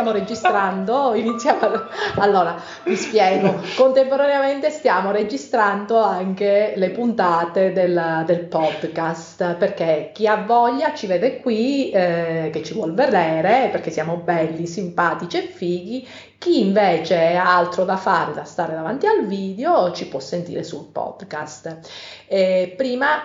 stiamo registrando, iniziamo. a- Allora, vi spiego. Contemporaneamente stiamo registrando anche le puntate del, del podcast perché chi ha voglia ci vede qui, eh, che ci vuol vedere perché siamo belli, simpatici e fighi. Chi invece ha altro da fare, da stare davanti al video, ci può sentire sul podcast. Eh, prima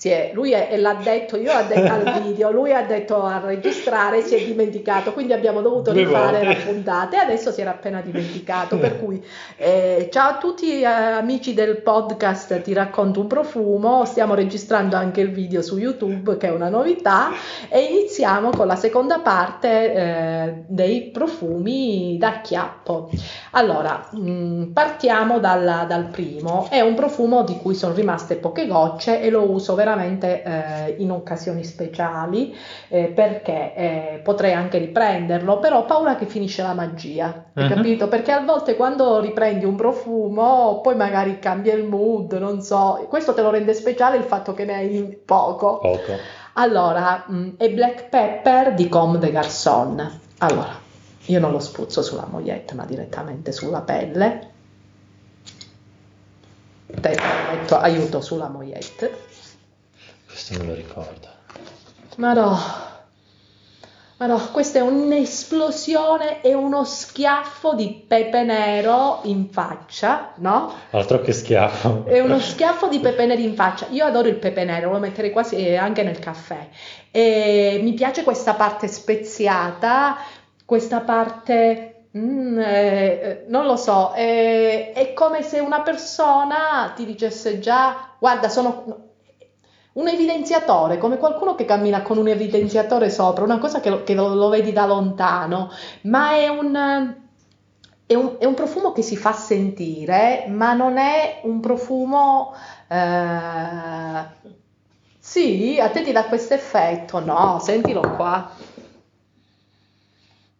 si è- lui è- l'ha detto, io ho detto al video, lui ha detto a registrare, si è dimenticato, quindi abbiamo dovuto rifare la puntata e adesso si era appena dimenticato. Per cui eh, ciao a tutti eh, amici del podcast Ti racconto un profumo, stiamo registrando anche il video su YouTube che è una novità e iniziamo con la seconda parte eh, dei profumi da chiappo. Allora, mh, partiamo dalla- dal primo, è un profumo di cui sono rimaste poche gocce e lo uso veramente eh, in occasioni speciali eh, perché eh, potrei anche riprenderlo, però ho paura che finisce la magia, Mhm. capito? Perché a volte quando riprendi un profumo poi magari cambia il mood, non so, questo te lo rende speciale il fatto che ne hai poco. Poco. Allora, mh, è Black Pepper di Comme des Garçons. Allora, io non lo spruzzo sulla moglietta, ma direttamente sulla pelle. Te metto aiuto sulla moglietta. Questo me lo ricordo. Ma no, ma no, questa è un'esplosione e uno schiaffo di pepe nero in faccia, no? Altro che schiaffo. È uno schiaffo di pepe nero in faccia. Io adoro il pepe nero, lo metterei quasi eh, anche nel caffè. E mi piace questa parte speziata, questa parte, mm, eh, eh, non lo so, è, è come se una persona ti dicesse già, guarda, sono un evidenziatore, come qualcuno che cammina con un evidenziatore sopra, una cosa che lo, che lo- lo vedi da lontano, ma è un... È un, è un profumo che si fa sentire, ma non è un profumo... eh, Sì, a te ti dà questo effetto, no? Sentilo qua.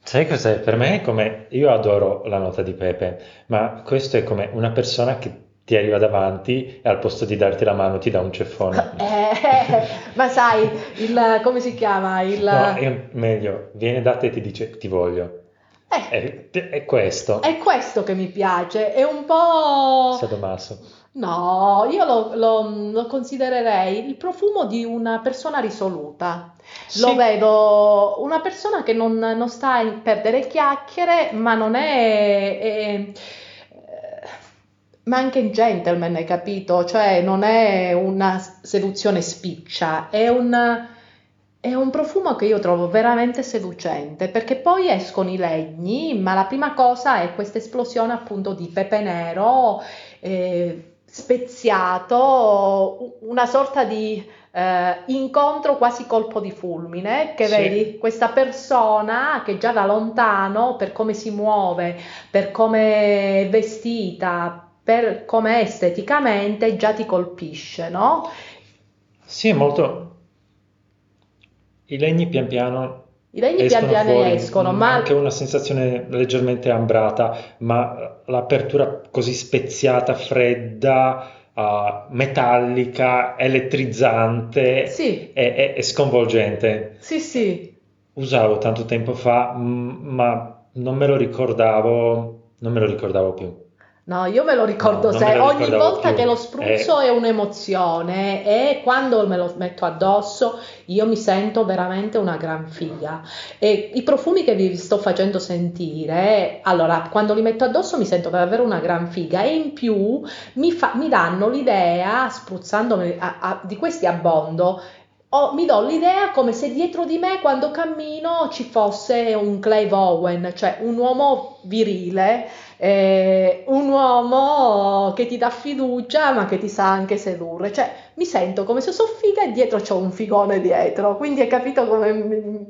Sai cos'è? Per me è come... Io adoro la nota di pepe, ma questo è come una persona che ti arriva davanti e al posto di darti la mano ti dà un ceffone. Eh, ma sai, il, come si chiama? Il, No, è meglio, viene da te e ti dice ti voglio. eh, È, è questo. è questo che mi piace, è un po'... Sadomaso. No, io lo, lo- lo considererei il profumo di una persona risoluta. Lo Sì. vedo una persona che non, non sta a perdere chiacchiere, ma non è, è- ma anche in gentleman, hai capito? Cioè non è una seduzione spiccia, è un, è un profumo che io trovo veramente seducente, perché poi escono i legni, ma la prima cosa è questa esplosione appunto di pepe nero eh, speziato, una sorta di eh, incontro quasi colpo di fulmine, che Sì. vedi questa persona che già da lontano, per come si muove, per come è vestita, per come esteticamente, già ti colpisce, no? Sì, è molto... I legni pian piano I legni pian piano fuori, escono, mm, ma anche una sensazione leggermente ambrata, ma l'apertura così speziata, fredda, ah, metallica, elettrizzante, sì, è, è- è sconvolgente. sì, sì. Usavo tanto tempo fa, mm, ma non me lo ricordavo, non me lo ricordavo più. No, io me lo ricordo No, non se me lo ogni volta più. che lo spruzzo è un'emozione e quando me lo metto addosso io mi sento veramente una gran figa. E i profumi che vi sto facendo sentire, allora, quando li metto addosso mi sento davvero una gran figa e in più mi, fa- mi danno l'idea, spruzzandomi a- a- di questi abbondo, ho- mi do l'idea come se dietro di me quando cammino ci fosse un Clive Owen, cioè un uomo virile eh, un uomo che ti dà fiducia ma che ti sa anche sedurre, cioè mi sento come se sono figa e dietro c'ho un figone dietro, quindi hai capito come...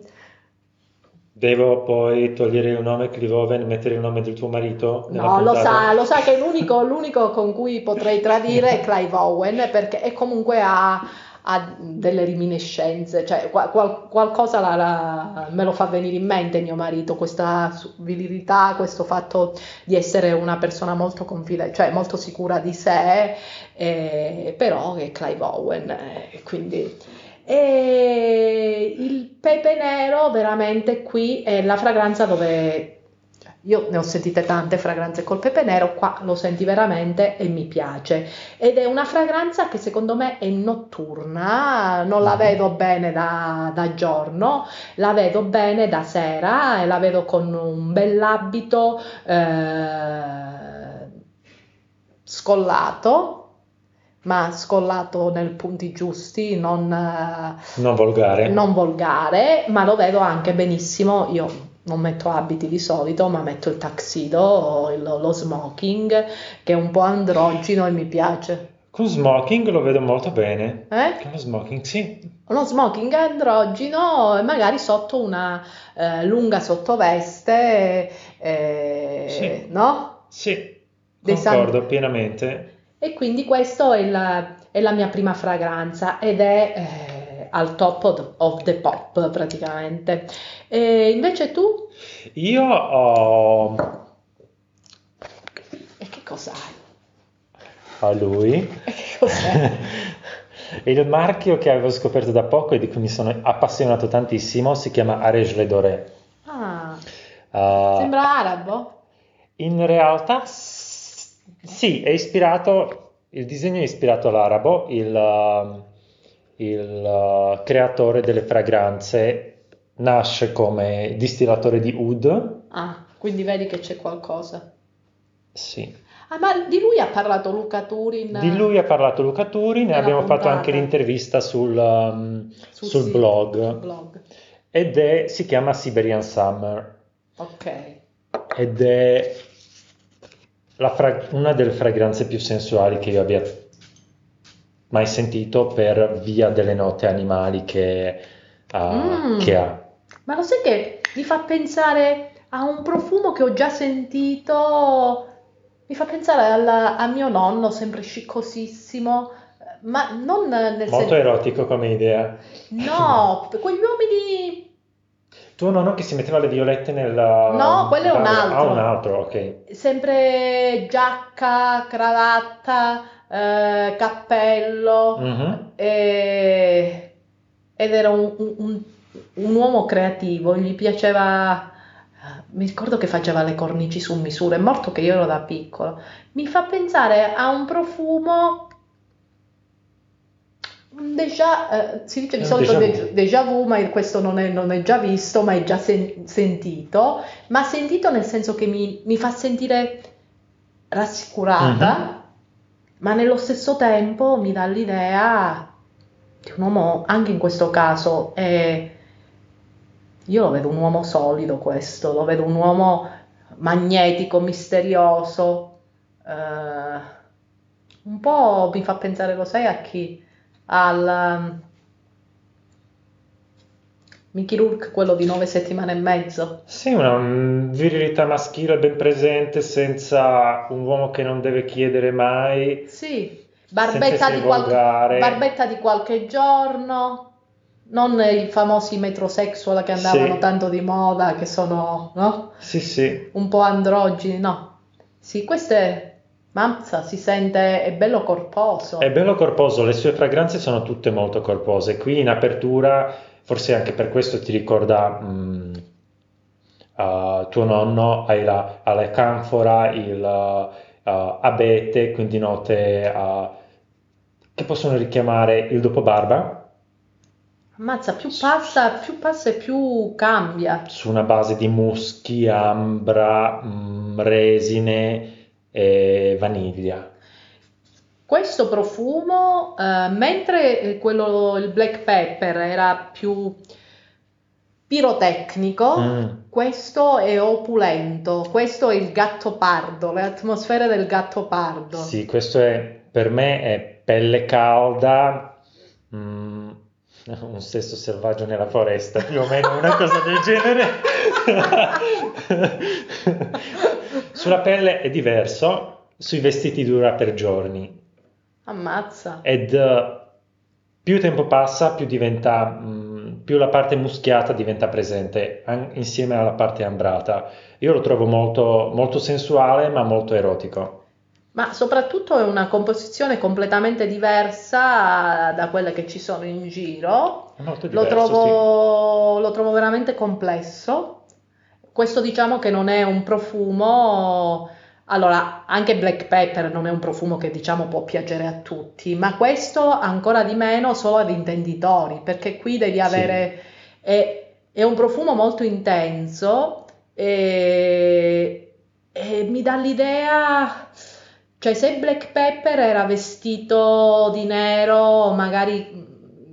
Devo poi togliere il nome Clivoven e mettere il nome del tuo marito? No, lo sa, lo sa che l'unico, l'unico con cui potrei tradire è Clive Owen perché è comunque ha, ha delle riminiscenze, cioè qual- qual- qualcosa la- la- me lo fa venire in mente mio marito, questa virilità, questo fatto di essere una persona molto confidente, cioè molto sicura di sé, eh, però è Clive Owen, eh, quindi... E il pepe nero veramente qui è la fragranza dove io ne ho sentite tante fragranze col pepe nero, qua lo senti veramente e mi piace. Ed è una fragranza che secondo me è notturna, non la vedo bene da, da giorno, la vedo bene da sera e la vedo con un bell'abito eh, scollato ma scollato nei punti giusti, non, non, volgare. non volgare, ma lo vedo anche benissimo. Io non metto abiti di solito, ma metto il tuxedo, il, lo smoking, che è un po' androgino e mi piace. Con smoking lo vedo molto bene. Eh? Con lo smoking, sì. Uno smoking androgino e magari sotto una eh, lunga sottoveste, eh, Sì. no? Sì, Dei concordo san- pienamente. E quindi questa è la, è la mia prima fragranza ed è eh, al top of, the pop praticamente. E invece tu? Io ho E che cos'hai? a lui E che cos'è? il marchio che avevo scoperto da poco e di cui mi sono appassionato tantissimo si chiama Arège Le Doré. Ah, Uh, sembra arabo? In realtà sì, è ispirato, il disegno è ispirato all'arabo, il, uh, il, uh, creatore delle fragranze nasce come distillatore di oud, Ah, quindi vedi che c'è qualcosa. sì. Ah, ma di lui ha parlato Luca Turin Di lui ha parlato Luca Turi, ne Nella abbiamo fatto puntata. anche l'intervista sul, um, sul sul sito, blog blog. ed è, si chiama Siberian Summer Ok. ed è la fra- una delle fragranze più sensuali che io abbia mai sentito per via delle note animali che, ha- Mm. che ha. Ma lo sai che mi fa pensare a un profumo che ho già sentito? Mi fa pensare alla- a mio nonno, sempre sciccosissimo, ma non nel Molto senso... erotico come idea. No, quegli uomini... Tuo nonno che si metteva le violette nel... No, quello è un Ah, altro. un altro, ok. Sempre giacca, cravatta, eh, cappello, Mhm. e- ed era un, un- un uomo creativo, gli piaceva, mi ricordo che faceva le cornici su misura, è morto che io ero da piccolo, mi fa pensare a un profumo, un déjà, eh, si dice di solito déjà vu. déjà vu, ma questo non è, non è già visto, ma è già sen- sentito, ma sentito nel senso che mi, mi fa sentire rassicurata, Mhm. Ma nello stesso tempo mi dà l'idea di un uomo, anche in questo caso, è... io lo vedo un uomo solido questo, lo vedo un uomo magnetico, misterioso, eh, un po' mi fa pensare, lo sai, a chi? Al Mickey Rourke, quello di nove settimane e mezzo. Sì, una virilità maschile ben presente, senza un uomo che non deve chiedere mai, Sì, barbetta di, qual- volgare. barbetta di qualche giorno, non i famosi metrosexual che andavano Sì. tanto di moda, che sono, no? Sì, sì. Un po' androgini, no? Sì, questo è, mazza, si sente, è bello corposo. È bello corposo, le sue fragranze sono tutte molto corpose. Qui in apertura, forse anche per questo ti ricorda mm, uh, tuo nonno, hai la, la canfora, il uh, abete, quindi note uh, che possono richiamare il dopobarba Ammazza, più passa, più passa e più cambia. su una base di muschi, ambra, mm, resine e vaniglia. Questo profumo, eh, mentre eh, quello, il black pepper era più pirotecnico, Mm. questo è opulento, questo è il gatto pardo, le atmosfere del gatto pardo. Sì, questo è per me è pelle calda, mm, un sesso selvaggio nella foresta, più o meno una cosa del genere. Sulla pelle è diverso, sui vestiti dura per giorni Ammazza. ed eh, più tempo passa, più diventa, mm, più la parte muschiata diventa presente an- insieme alla parte ambrata. Io lo trovo molto, molto sensuale, ma molto erotico. Ma soprattutto è una composizione completamente diversa da quelle che ci sono in giro. Molto Lo diverso, trovo, lo trovo veramente complesso. Questo diciamo che non è un profumo. Allora, anche black pepper non è un profumo che diciamo può piacere a tutti, ma questo ancora di meno solo ad intenditori, perché qui devi Sì. avere. È, è un profumo molto intenso e, e mi dà l'idea. Cioè, se Black Pepper era vestito di nero, magari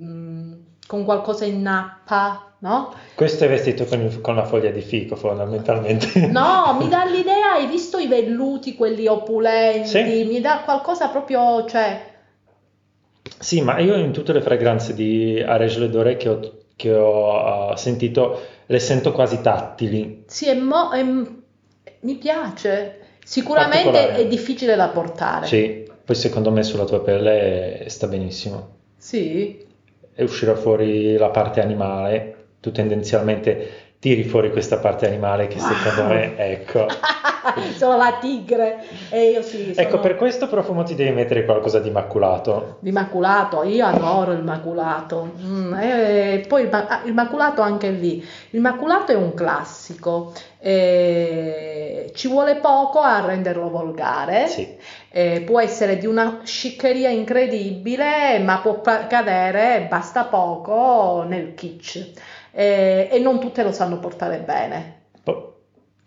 mm, con qualcosa in nappa, no? Questo è vestito con, il- con la foglia di fico, fondamentalmente. No, mi dà l'idea, hai visto i velluti, quelli opulenti? Sì. Mi dà qualcosa proprio, cioè, Sì, ma io in tutte le fragranze di Arège Le Doré che ho, che ho, uh, sentito, le sento quasi tattili. sì, è mo- è- mi piace. Sicuramente è difficile da portare. Sì, poi secondo me sulla tua pelle sta benissimo. Sì. E uscirà fuori la parte animale. Tu tendenzialmente tiri fuori questa parte animale che secondo Wow. me, ecco. Sono la tigre e io sì, Ecco, sono per questo profumo ti devi mettere qualcosa di maculato. di maculato, io adoro il maculato. Mm, e poi il, ma- ah, il maculato anche lì. Il maculato è un classico, eh, ci vuole poco a renderlo volgare. Sì. Eh, può essere di una sciccheria incredibile, ma può cadere, basta poco, nel kitsch. Eh, e non tutte lo sanno portare bene.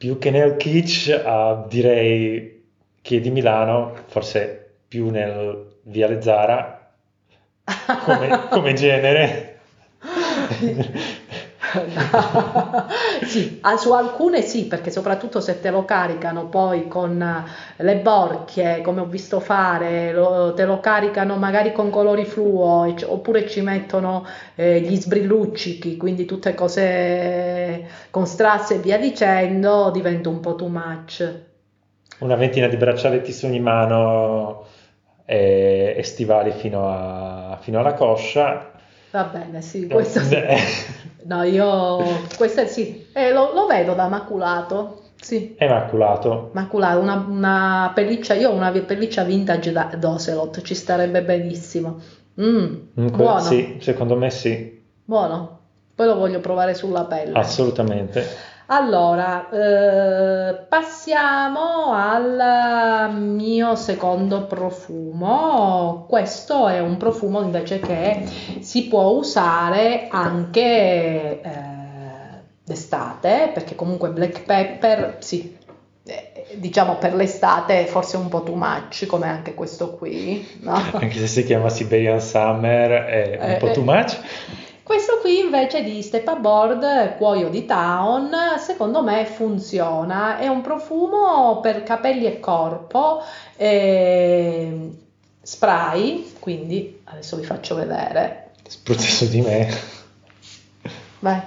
Più che nel kitsch, ah, direi che di Milano, forse più nel Viale Zara, come, come genere. Sì, ah, su alcune sì, perché soprattutto se te lo caricano poi con eh, le borchie, come ho visto fare, lo- te lo caricano magari con colori fluo, oppure ci mettono eh, gli sbrilluccichi, quindi tutte cose con strass e via dicendo, diventa un po' too much. Una ventina di braccialetti su ogni mano e, e stivali fino, a- fino alla coscia. Va bene, sì, questo sì. Eh, No, io, questo sì, Eh, lo, lo vedo da maculato, sì. È maculato. Maculato, una, una pelliccia, io ho una pelliccia vintage da d'Ocelot, ci starebbe benissimo. Mm, Mm, buono, Sì, secondo me sì, buono. Poi lo voglio provare sulla pelle. assolutamente. Allora, eh, passiamo al mio secondo profumo. Questo è un profumo invece che si può usare anche eh, d'estate, perché comunque black pepper, sì, eh, diciamo per l'estate forse è un po' too much, come anche questo qui, no? Anche se si chiama Siberian Summer è un Eh, po' eh. too much. Questo qui invece di Step Aboard Cuoio di Town, secondo me funziona, è un profumo per capelli e corpo, eh, spray, quindi adesso vi faccio vedere, Spruzza su di me. vai,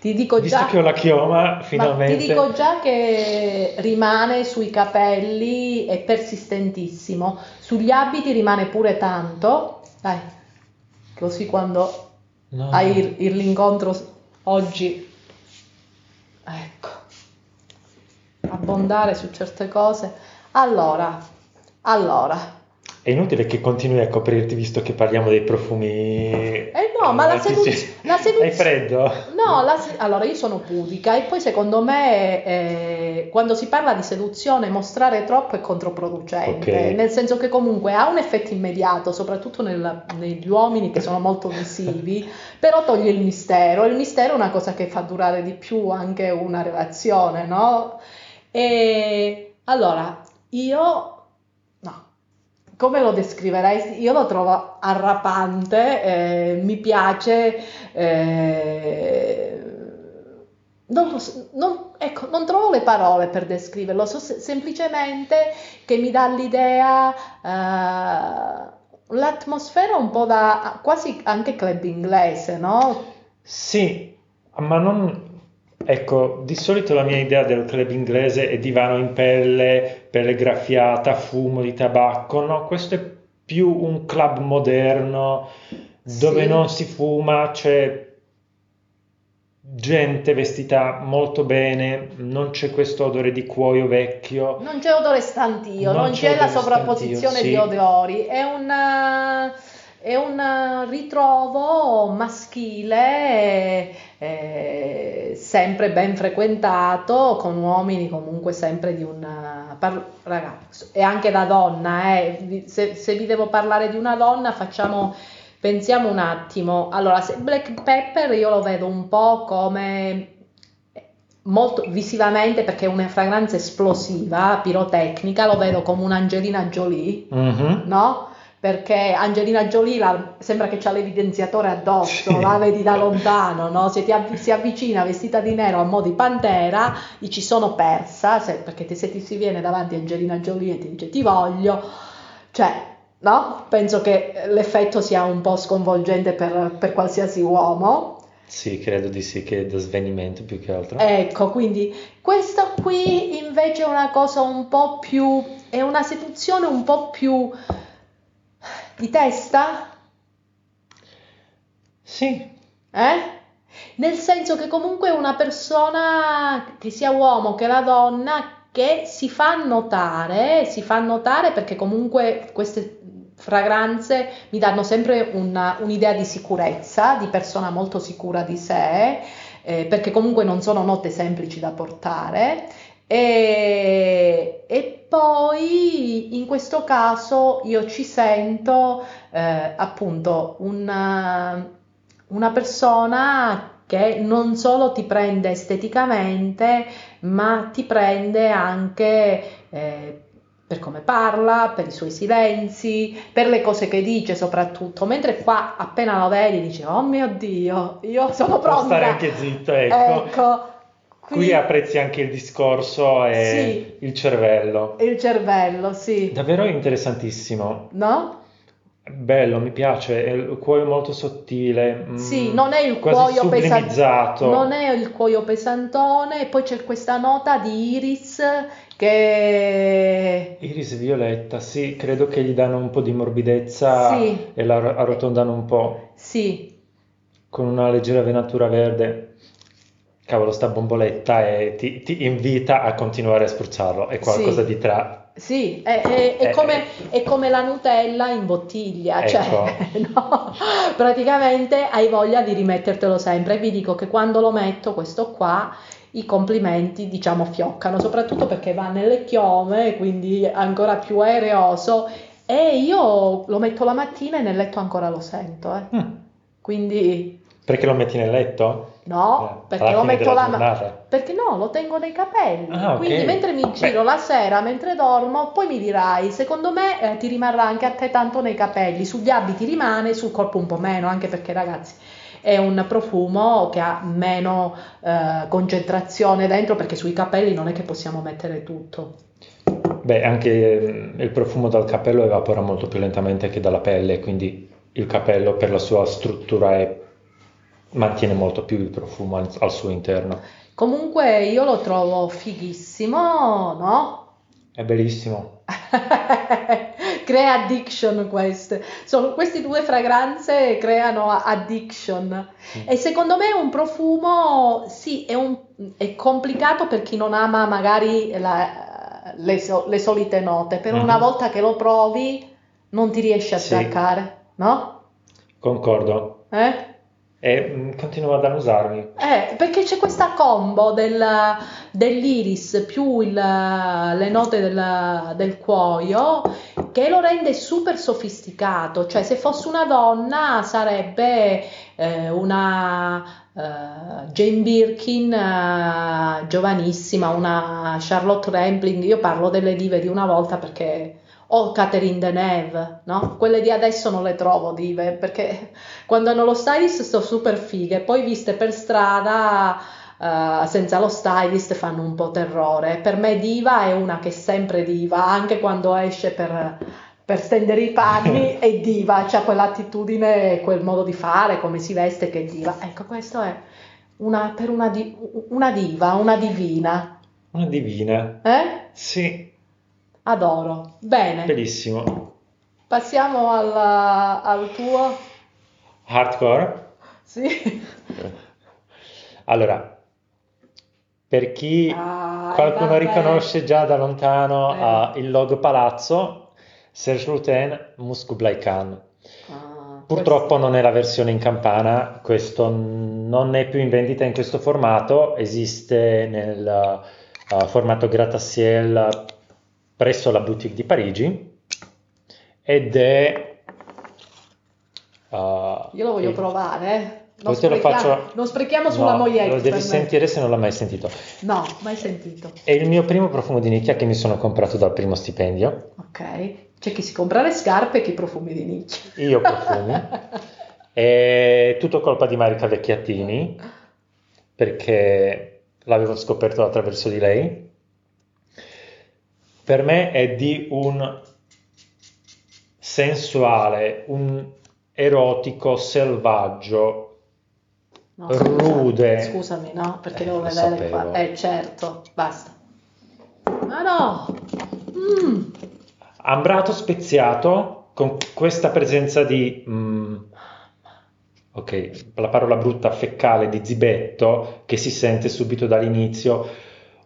ti dico Visto già, che ho la chioma, ma ti finalmente. dico già che rimane sui capelli, è persistentissimo, sugli abiti rimane pure tanto, dai, così quando No. hai il- il- l'incontro oggi, ecco, abbondare su certe cose. Allora, allora, È inutile che continui a coprirti visto che parliamo dei profumi. eh no, ma la, aromatici. seduz- la seduzione... Hai freddo? No, la allora io sono pudica e poi secondo me eh, quando si parla di seduzione mostrare troppo è controproducente, Ok. nel senso che comunque ha un effetto immediato, soprattutto nel- negli uomini che sono molto visivi, però toglie il mistero. Il mistero è una cosa che fa durare di più anche una relazione, no? E allora io. Come lo descriverei? Io lo trovo arrapante, eh, mi piace, eh, non, non- ecco, non trovo le parole per descriverlo, so se- semplicemente che mi dà l'idea, eh, l'atmosfera un po' da quasi anche club inglese, no? Sì, ma non... Ecco, di solito la mia idea del club inglese è divano in pelle, pelle graffiata, fumo di tabacco, no, questo è più un club moderno dove Sì. non si fuma, c'è gente vestita molto bene, non c'è questo odore di cuoio vecchio. Non c'è odore stantio, non, Non c'è, c'è la sovrapposizione stantio, di sì. odori, è un, è un ritrovo maschile eh, sempre ben frequentato con uomini comunque sempre di un par- ragazzo e anche da donna, eh. Se, se vi devo parlare di una donna facciamo Pensiamo un attimo, allora se Black Pepper io lo vedo un po' come molto visivamente perché è una fragranza esplosiva, pirotecnica, lo vedo come un'Angelina Jolie, Mhm. no? Perché Angelina Jolie la- sembra che c'ha l'evidenziatore addosso, Sì. la vedi da lontano, no? Se ti avvi- si avvicina vestita di nero a mo' di pantera, dici sono persa, se- perché te- se ti si viene davanti Angelina Jolie e ti dice ti voglio, cioè, no? Penso che l'effetto sia un po' sconvolgente per, per qualsiasi uomo. Sì, credo di sì, che è da svenimento più che altro. Ecco, quindi questo qui invece è una cosa un po' più, è una seduzione un po' più di testa, Sì, eh? Nel senso che comunque una persona, che sia uomo che la donna, che si fa notare, si fa notare perché comunque queste fragranze mi danno sempre una- un'idea di sicurezza, di persona molto sicura di sé, eh, perché comunque non sono note semplici da portare. E, e poi in questo caso io ci sento eh, appunto una, una persona che non solo ti prende esteticamente, ma ti prende anche eh, per come parla, per i suoi silenzi, per le cose che dice soprattutto. Mentre qua appena lo vedi dici, oh mio Dio, io sono può pronta. stare anche zitto, ecco. Ecco, Qui apprezzi anche il discorso e Sì. il cervello. il cervello, sì. Davvero interessantissimo. No? Bello, mi piace, è il cuoio molto sottile, mm, Sì, non è il cuoio sublimizzato. non è il cuoio pesantone, e poi c'è questa nota di iris che Iris violetta, sì, credo che gli danno un po' di morbidezza Sì. e la arrotondano un po' sì, con una leggera venatura verde. Cavolo, sta bomboletta e ti, ti invita a continuare a spruzzarlo, è qualcosa Sì. di tra... sì, è, è- è Eh, come, è come la Nutella in bottiglia, Ecco. cioè, no, praticamente hai voglia di rimettertelo sempre. E vi dico che quando lo metto, questo qua, i complimenti, diciamo, fioccano, soprattutto perché va nelle chiome, quindi ancora più aereoso. E io lo metto la mattina e nel letto ancora lo sento, eh. Mm, Quindi Perché lo metti nel letto? no, Eh, perché lo metto la giornata. Perché no, lo tengo nei capelli. Ah, ok. Quindi mentre mi giro Beh. la sera, mentre dormo, poi mi dirai, secondo me eh, ti rimarrà anche a te tanto nei capelli, sugli abiti rimane, sul corpo un po' meno, anche perché ragazzi è un profumo che ha meno eh, concentrazione dentro, perché sui capelli non è che possiamo mettere tutto. Beh, anche mm, il profumo dal capello evapora molto più lentamente che dalla pelle, quindi il capello per la sua struttura è- mantiene molto più il profumo al, al suo interno. Comunque io lo trovo fighissimo, no? È bellissimo. Crea addiction queste. Sono, queste due fragranze creano addiction. E secondo me è un profumo, sì, è, un- è complicato per chi non ama magari la- le, so- le solite note, però una Mhm. volta che lo provi non ti riesci a Sì. staccare, no? Concordo. Eh? E mm, continua ad annusarmi. Eh, perché c'è questa combo del- dell'iris più il- le note del, del cuoio che lo rende super sofisticato, cioè se fosse una donna sarebbe eh, una eh, Jane Birkin eh, giovanissima, una Charlotte Rampling, io parlo delle dive di una volta perché... O Catherine Deneuve, no? Quelle di adesso non le trovo dive perché quando hanno lo stylist sto super fighe, poi viste per strada eh, senza lo stylist fanno un po' terrore. Per me diva è una che è sempre diva, anche quando esce per, per stendere i panni è diva, c'ha quell'attitudine, quel modo di fare, come si veste che è diva. Ecco, questo è una, per una, di- una diva, una divina. Una divina. Eh? Sì, Adoro. Bene, bellissimo. passiamo al, al tuo. Hardcore. Sì. Allora, per chi Ah, qualcuno vabbè. riconosce già da lontano Eh. eh, il logo palazzo, Serge Luten, Muskublai Khan. Ah, Purtroppo non è la versione in campana, questo non è più in vendita in questo formato, esiste nel uh, formato grattaciel presso la boutique di Parigi ed è... uh, Io lo voglio il- provare, eh. Non sprechiamo, faccio... non sprechiamo sulla No, moglietta. lo devi sentire se non l'hai mai sentito. No, mai sentito. È il mio primo profumo di nicchia che mi sono comprato dal primo stipendio. Ok. C'è chi si compra le scarpe e chi i profumi di nicchia. Io profumi. È tutto colpa di Marica Vecchiattini, perché l'avevo scoperto attraverso di lei. Per me è di un sensuale, un erotico, selvaggio, No, rude. Scusami, no, perché Eh, devo vedere qua. sapevo. Eh, certo, basta. Ma no! Mm, Ambrato speziato con questa presenza di, mm, ok, la parola brutta, feccale, di zibetto che si sente subito dall'inizio,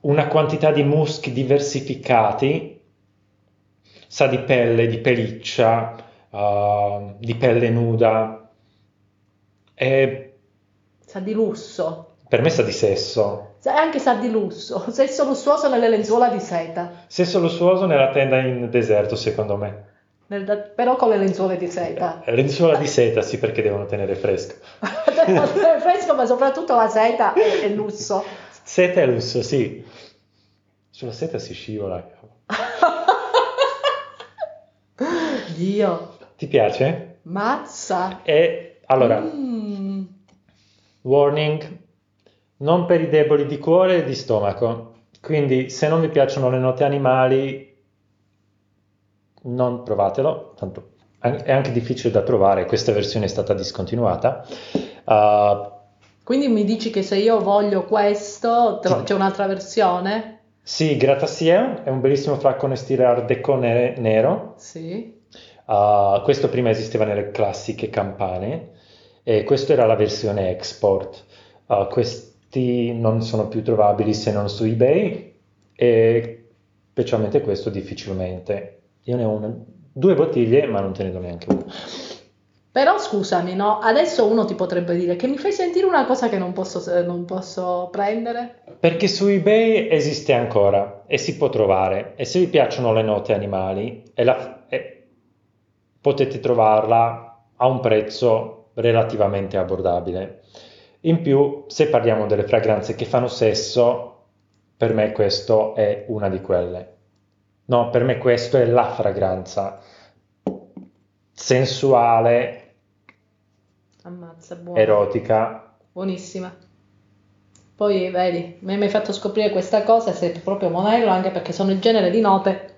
una quantità di muschi diversificati, sa di pelle, di pelliccia, uh, di pelle nuda, e sa di lusso. per me sa di sesso. Anche sa di lusso. Sesso lussuoso nelle lenzuola di seta. Sesso lussuoso nella tenda in deserto, secondo me. Da- però con le lenzuole di seta. Lenzuola di seta, sì, perché devono tenere fresco. È fresco, ma soprattutto la seta è, è lusso. Seta lusso, sì. Sulla seta si scivola. Dio, Ti piace? mazza. E allora, Mm. warning, non per i deboli di cuore e di stomaco. Quindi, se non vi piacciono le note animali, non provatelo. Tanto an- è anche difficile da trovare. Questa versione è stata discontinuata. Uh, Quindi mi dici che se io voglio questo, tro- c'è un'altra versione? sì, Grattaciel è un bellissimo flacone stile Art Deco ne- nero. Sì. Uh, questo prima esisteva nelle classiche campane e questa era la versione export. Uh, questi non sono più trovabili se non su eBay e specialmente questo difficilmente. Io ne ho una- due bottiglie ma non te ne do neanche una. Però scusami, no? Adesso uno ti potrebbe dire che mi fai sentire una cosa che non posso, non posso prendere? Perché su eBay esiste ancora e si può trovare e se vi piacciono le note animali e la- e potete trovarla a un prezzo relativamente abbordabile. In più, se parliamo delle fragranze che fanno sesso, per me questo è una di quelle. No, per me questo è la fragranza sensuale, Ammazza, buona. erotica. Buonissima. Poi vedi, mi hai fatto scoprire questa cosa, sei proprio monello, anche perché sono il genere di note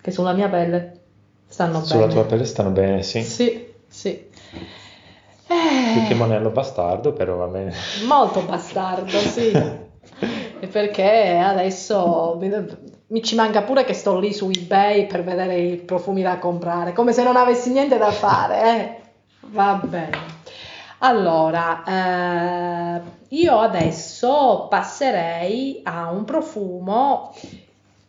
che sulla mia pelle stanno Sulla bene. tua pelle stanno bene, sì. Sì, sì. Più che Eh, monello bastardo, però va bene. molto bastardo, sì. E perché adesso mi, ci manca pure che sto lì su eBay per vedere i profumi da comprare, come se non avessi niente da fare, eh. Va bene. Allora, eh, io adesso passerei a un profumo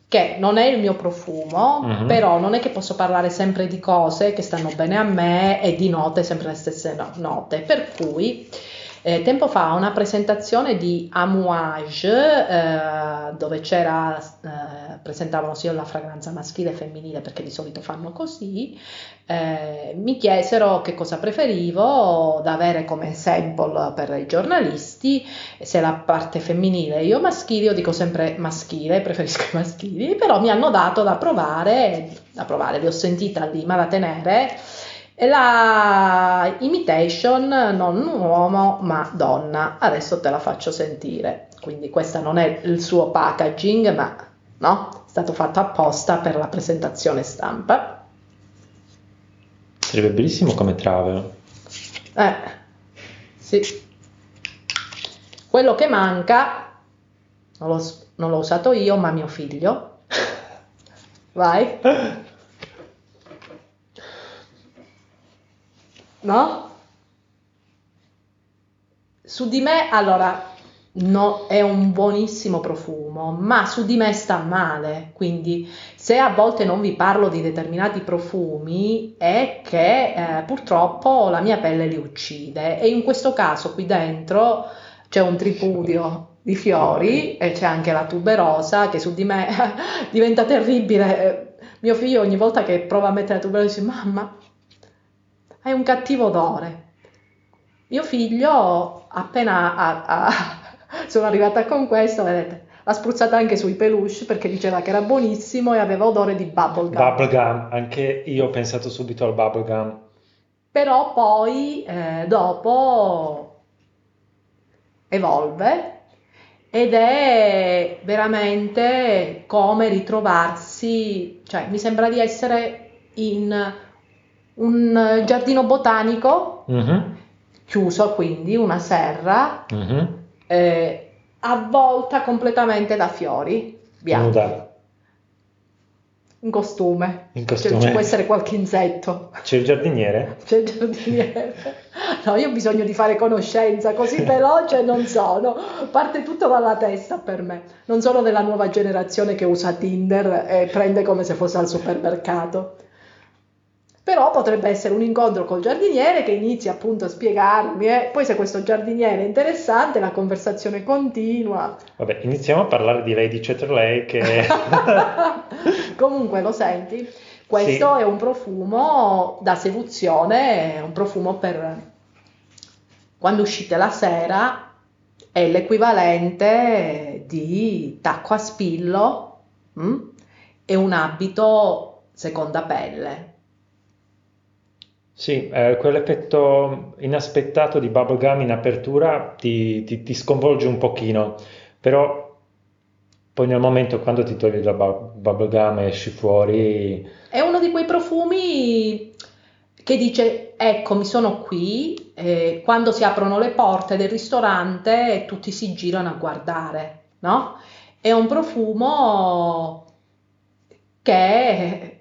che non è il mio profumo, Mhm. però non è che posso parlare sempre di cose che stanno bene a me e di note sempre le stesse no- note. Per cui eh, tempo fa una presentazione di Amouage eh, dove c'era, eh, presentavano sia la fragranza maschile e femminile perché di solito fanno così. eh, mi chiesero che cosa preferivo da avere come sample per i giornalisti, se la parte femminile io maschile, io dico sempre maschile, preferisco i maschili, però mi hanno dato da provare, da provare, li ho sentita lì, ma da tenere, e la imitation non uomo ma donna, adesso te la faccio sentire, quindi questa non è il suo packaging, ma no, è stato fatto apposta per la presentazione stampa. Sarebbe bellissimo come travel. Eh, sì. Quello che manca, non l'ho, non l'ho usato io, ma mio figlio. Vai. No? Su di me, allora, no, è un buonissimo profumo, ma su di me sta male. Quindi, se a volte non vi parlo di determinati profumi, è che eh, purtroppo la mia pelle li uccide. E in questo caso, qui dentro c'è un tripudio di fiori e c'è anche la tuberosa che su di me diventa terribile. Mio figlio ogni volta che prova a mettere la tuberosa dice mamma hai un cattivo odore. Mio figlio appena ha, ha, sono arrivata con questo, vedete, l'ha spruzzata anche sui peluche perché diceva che era buonissimo e aveva odore di bubblegum. Bubblegum, anche io ho pensato subito al bubblegum. Però poi eh, dopo evolve ed è veramente come ritrovarsi, cioè mi sembra di essere in un giardino botanico Mhm, chiuso, quindi una serra mhm. eh, avvolta completamente da fiori bianchi, Nuda, in costume. in Cioè, costume. ci può essere qualche insetto. C'è il giardiniere? C'è il giardiniere. No, io ho bisogno di fare conoscenza, così veloce non sono. Parte tutto dalla testa per me. Non sono della nuova generazione che usa Tinder e prende come se fosse al supermercato. Però potrebbe essere un incontro col giardiniere che inizia appunto a spiegarmi, eh. poi se questo giardiniere è interessante, la conversazione continua. Vabbè, iniziamo a parlare di Lady Chatterley che... Comunque lo senti? Questo Sì. è un profumo da seduzione, è un profumo per quando uscite la sera, è l'equivalente di tacco a spillo mm? e un abito seconda pelle. Sì, eh, quell'effetto inaspettato di bubblegum in apertura ti, ti- ti sconvolge un pochino, però poi nel momento quando ti togli la bu- bubblegum e esci fuori, È uno di quei profumi che dice, eccomi, sono qui, e quando si aprono le porte del ristorante tutti si girano a guardare, no? È un profumo che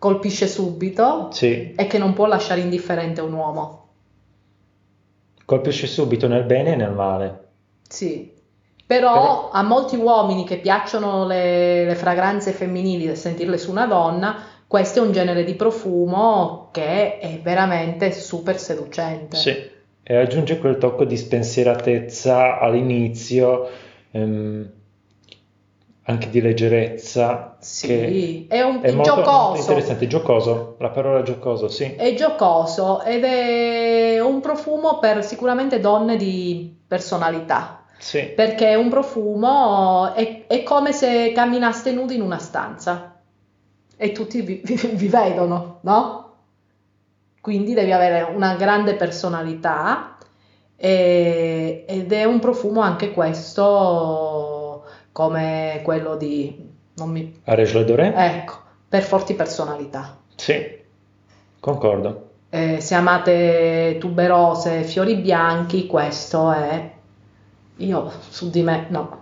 colpisce subito sì, e che non può lasciare indifferente un uomo. colpisce subito nel bene e nel male. Sì, però, Però- a molti uomini che piacciono le, le fragranze femminili sentirle su una donna, questo è un genere di profumo che è veramente super seducente. Sì, e aggiunge quel tocco di spensieratezza all'inizio, ehm, anche di leggerezza, Sì, che è un è molto, molto giocoso, interessante, giocoso, la parola giocoso, sì. è giocoso ed è un profumo per sicuramente donne di personalità, Sì, perché è un profumo, è, è come se camminaste nudi in una stanza e tutti vi, vi- vi vedono, no? Quindi devi avere una grande personalità e- ed è un profumo anche questo come quello di, non mi, Arège Ledoré? ecco, per forti personalità. Sì, concordo. Eh, se amate tuberose, fiori bianchi, questo è, io su di me, no.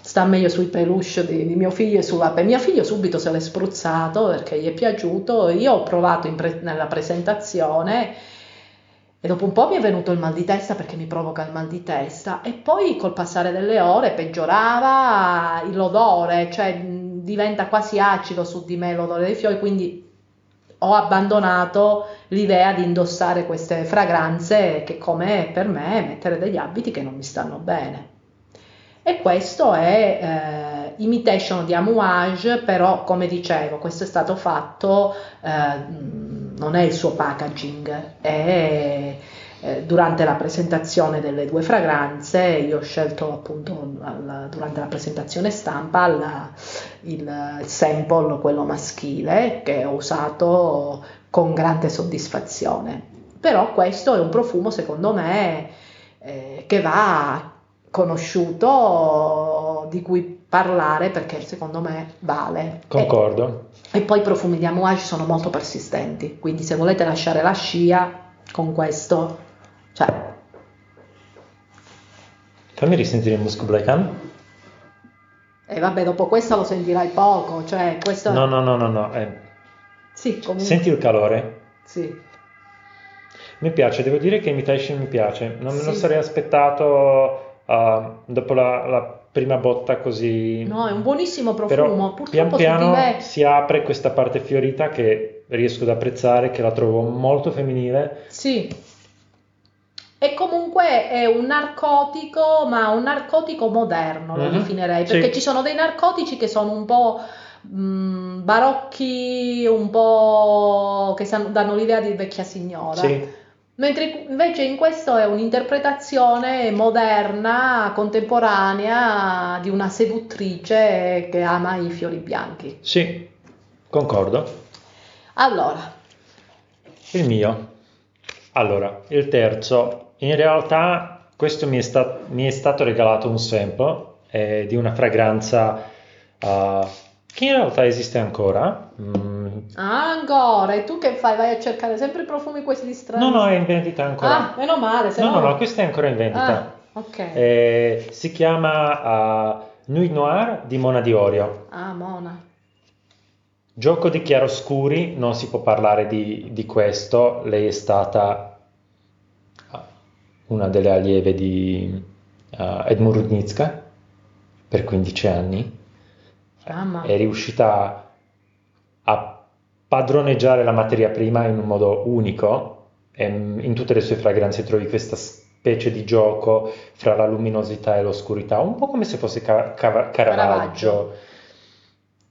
Sta meglio sui peluche di, di mio figlio e sulla pe- Mio figlio subito se l'è spruzzato perché gli è piaciuto. Io ho provato pre- nella presentazione e dopo un po' mi è venuto il mal di testa perché mi provoca il mal di testa. E poi col passare delle ore peggiorava l'odore, cioè diventa quasi acido su di me l'odore dei fiori. Quindi ho abbandonato l'idea di indossare queste fragranze che come per me mettere degli abiti che non mi stanno bene. E questo è eh, Imitation di Amouage, però come dicevo, questo è stato fatto, eh, non è il suo packaging, è eh, durante la presentazione delle due fragranze, io ho scelto appunto al- durante la presentazione stampa la- il sample, quello maschile, che ho usato con grande soddisfazione. Però questo è un profumo, secondo me, eh, che va conosciuto, di cui parlare perché secondo me vale. Concordo. E, e poi i profumi di Amouage sono molto persistenti, quindi se volete lasciare la scia con questo, cioè, Fammi risentire il Musk Black Hand. e vabbè, dopo questo lo sentirai poco, cioè questo... No, no, no, no, no. eh, Sì, comunque... Senti il calore? Sì. Mi piace, devo dire che Imitation mi piace, non me lo Sì. sarei aspettato uh, dopo la, la prima botta così. No, è un buonissimo Però profumo. pian Purtroppo su piano me si apre questa parte fiorita che riesco ad apprezzare, che la trovo molto femminile. Sì. E comunque è un narcotico, ma un narcotico moderno lo Mhm, definirei, perché sì. ci sono dei narcotici che sono un po' mh, barocchi, un po' che danno l'idea di vecchia signora. Sì, Mentre invece in questo è un'interpretazione moderna, contemporanea di una seduttrice che ama i fiori bianchi. sì, concordo. Allora, Il mio. Allora, il terzo. In realtà questo mi è, sta- mi è stato regalato un sample eh, di una fragranza uh, che in realtà esiste ancora. Mm, ancora, e tu che fai? Vai a cercare sempre i profumi questi strani? no, no, è in vendita ancora. Ah, meno male, se no, no... no, no, questa è ancora in vendita. Ah, ok. Eh, si chiama uh, Nuit Noire di Mona di Orio. Ah, Mona. Gioco di chiaroscuri, non si può parlare di, di questo. Lei è stata ah, una delle allieve di uh, Edmund Rudnitska per 15 anni. Mamma. È riuscita a padroneggiare la materia prima in un modo unico. E in tutte le sue fragranze trovi questa specie di gioco fra la luminosità e l'oscurità, un po' come se fosse Ca- Cava- Caravaggio.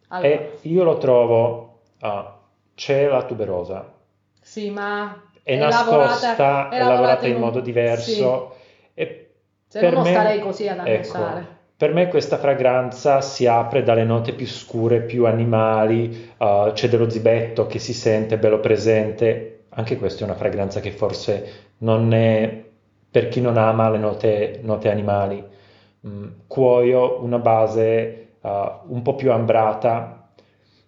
Allora, E io lo trovo, ah, c'è la tuberosa, sì, ma è, è nascosta, lavorata- è lavorata in un- modo diverso. E Se per no non me- starei così ad ecco, annusare. Per me questa fragranza si apre dalle note più scure, più animali, ah, c'è dello zibetto che si sente bello presente. Anche questa è una fragranza che forse non è per chi non ama le note, note animali. Mm, cuoio, una base ah, un po' più ambrata,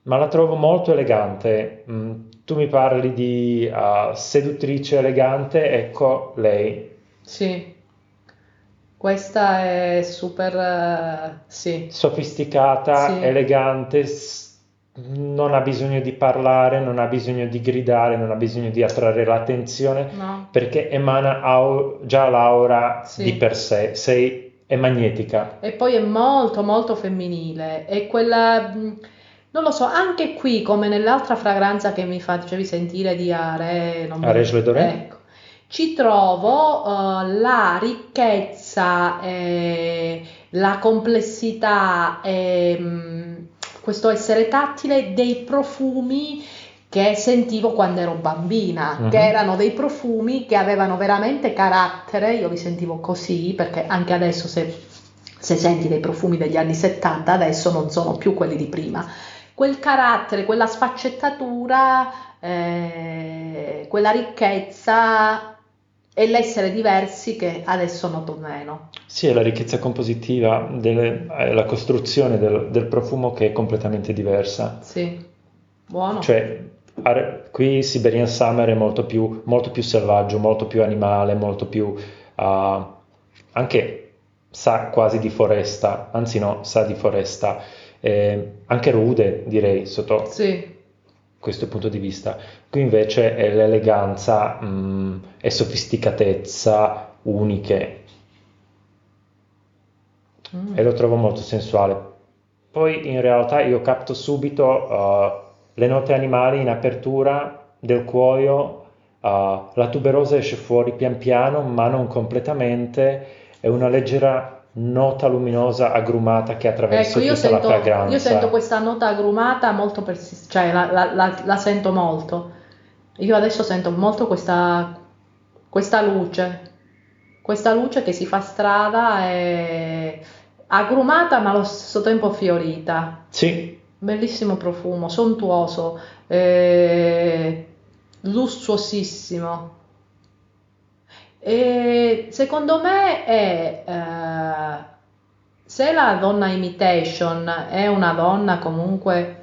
ma la trovo molto elegante. Mm, tu mi parli di ah, seduttrice elegante, ecco lei. Sì. Questa è super... eh, sì. Sofisticata, Sì. elegante, non ha bisogno di parlare, non ha bisogno di gridare, non ha bisogno di attrarre l'attenzione, No? perché emana au- già l'aura Sì. di per sé, sei, è magnetica. E poi è molto molto femminile. È quella, mh, non lo so, anche qui come nell'altra fragranza che mi facevi sentire di Are, non mi- Doré? ecco, ci trovo eh, la ricchezza, eh, la complessità, e, mh, questo essere tattile dei profumi che sentivo quando ero bambina, Mhm. che erano dei profumi che avevano veramente carattere, io li sentivo così, perché anche adesso se, se senti dei profumi degli anni 70, adesso non sono più quelli di prima. Quel carattere, quella sfaccettatura, eh, quella ricchezza e l'essere diversi che adesso noto meno. Sì, è la ricchezza compositiva, delle- è la costruzione del, del profumo che è completamente diversa. Sì, buono. Cioè, Are- qui Siberian Summer è molto più, molto più selvaggio, molto più animale, molto più ah, anche sa quasi di foresta, anzi no, sa di foresta, eh, anche rude direi sotto Sì, questo punto di vista. Qui invece è l'eleganza mh, e sofisticatezza uniche Mm. e lo trovo molto sensuale. Poi in realtà io capto subito uh, le note animali in apertura del cuoio, uh, la tuberosa esce fuori pian piano, ma non completamente, è una leggera nota luminosa agrumata che attraversa Ecco, tutta la sento, fragranza. io sento questa nota agrumata molto persistente, cioè la, la- la- la sento molto. Io adesso sento molto questa, questa luce, questa luce che si fa strada e agrumata ma allo stesso tempo fiorita. Sì, Bellissimo profumo, sontuoso, eh, lussuosissimo. E secondo me è, eh, se la donna imitation è una donna comunque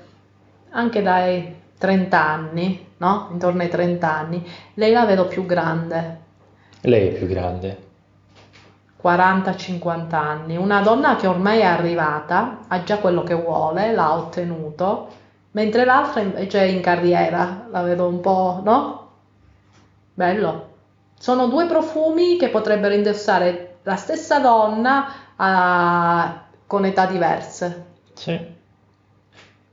anche dai 30 anni, no? Intorno ai 30 anni, lei la vedo più grande. lei è più grande. 40-50 anni, una donna che ormai è arrivata, ha già quello che vuole, l'ha ottenuto, mentre l'altra invece è in carriera, la vedo un po', no? Bello. Sono due profumi che potrebbero indossare la stessa donna a- con età diverse. Sì.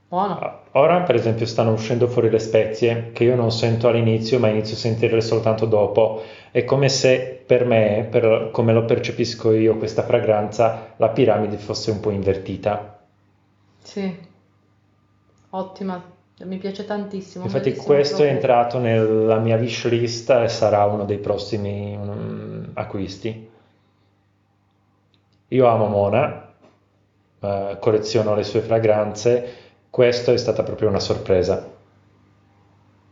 Buono. Ah, Ora, per esempio, stanno uscendo fuori le spezie che io non sento all'inizio, ma inizio a sentirle soltanto dopo. È come se per me, per come lo percepisco io, questa fragranza, la piramide fosse un po' invertita. Sì, ottima, mi piace tantissimo. Infatti, questo è profumo. entrato nella mia wish list e sarà uno dei prossimi mm, acquisti. Io amo Mona, eh, colleziono le sue fragranze. Questo è stata proprio una sorpresa.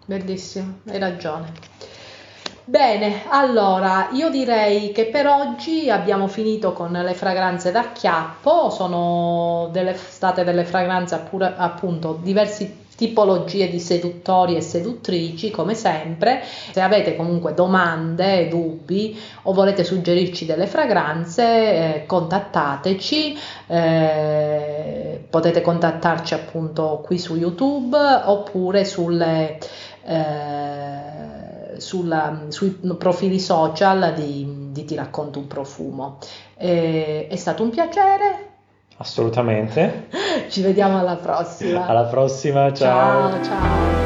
Bellissimo, hai ragione. Bene, allora io direi che per oggi abbiamo finito con le fragranze da chiappo, sono delle- state delle fragranze appure- appunto diverse tipologie di seduttori e seduttrici come sempre. Se avete comunque domande, dubbi o volete suggerirci delle fragranze, eh, contattateci, eh, potete contattarci appunto qui su YouTube oppure sulle eh, sulla- sui profili social di, di Ti racconto un profumo. Eh, è stato un piacere, Assolutamente. ci vediamo alla prossima. Alla prossima, ciao. ciao. ciao.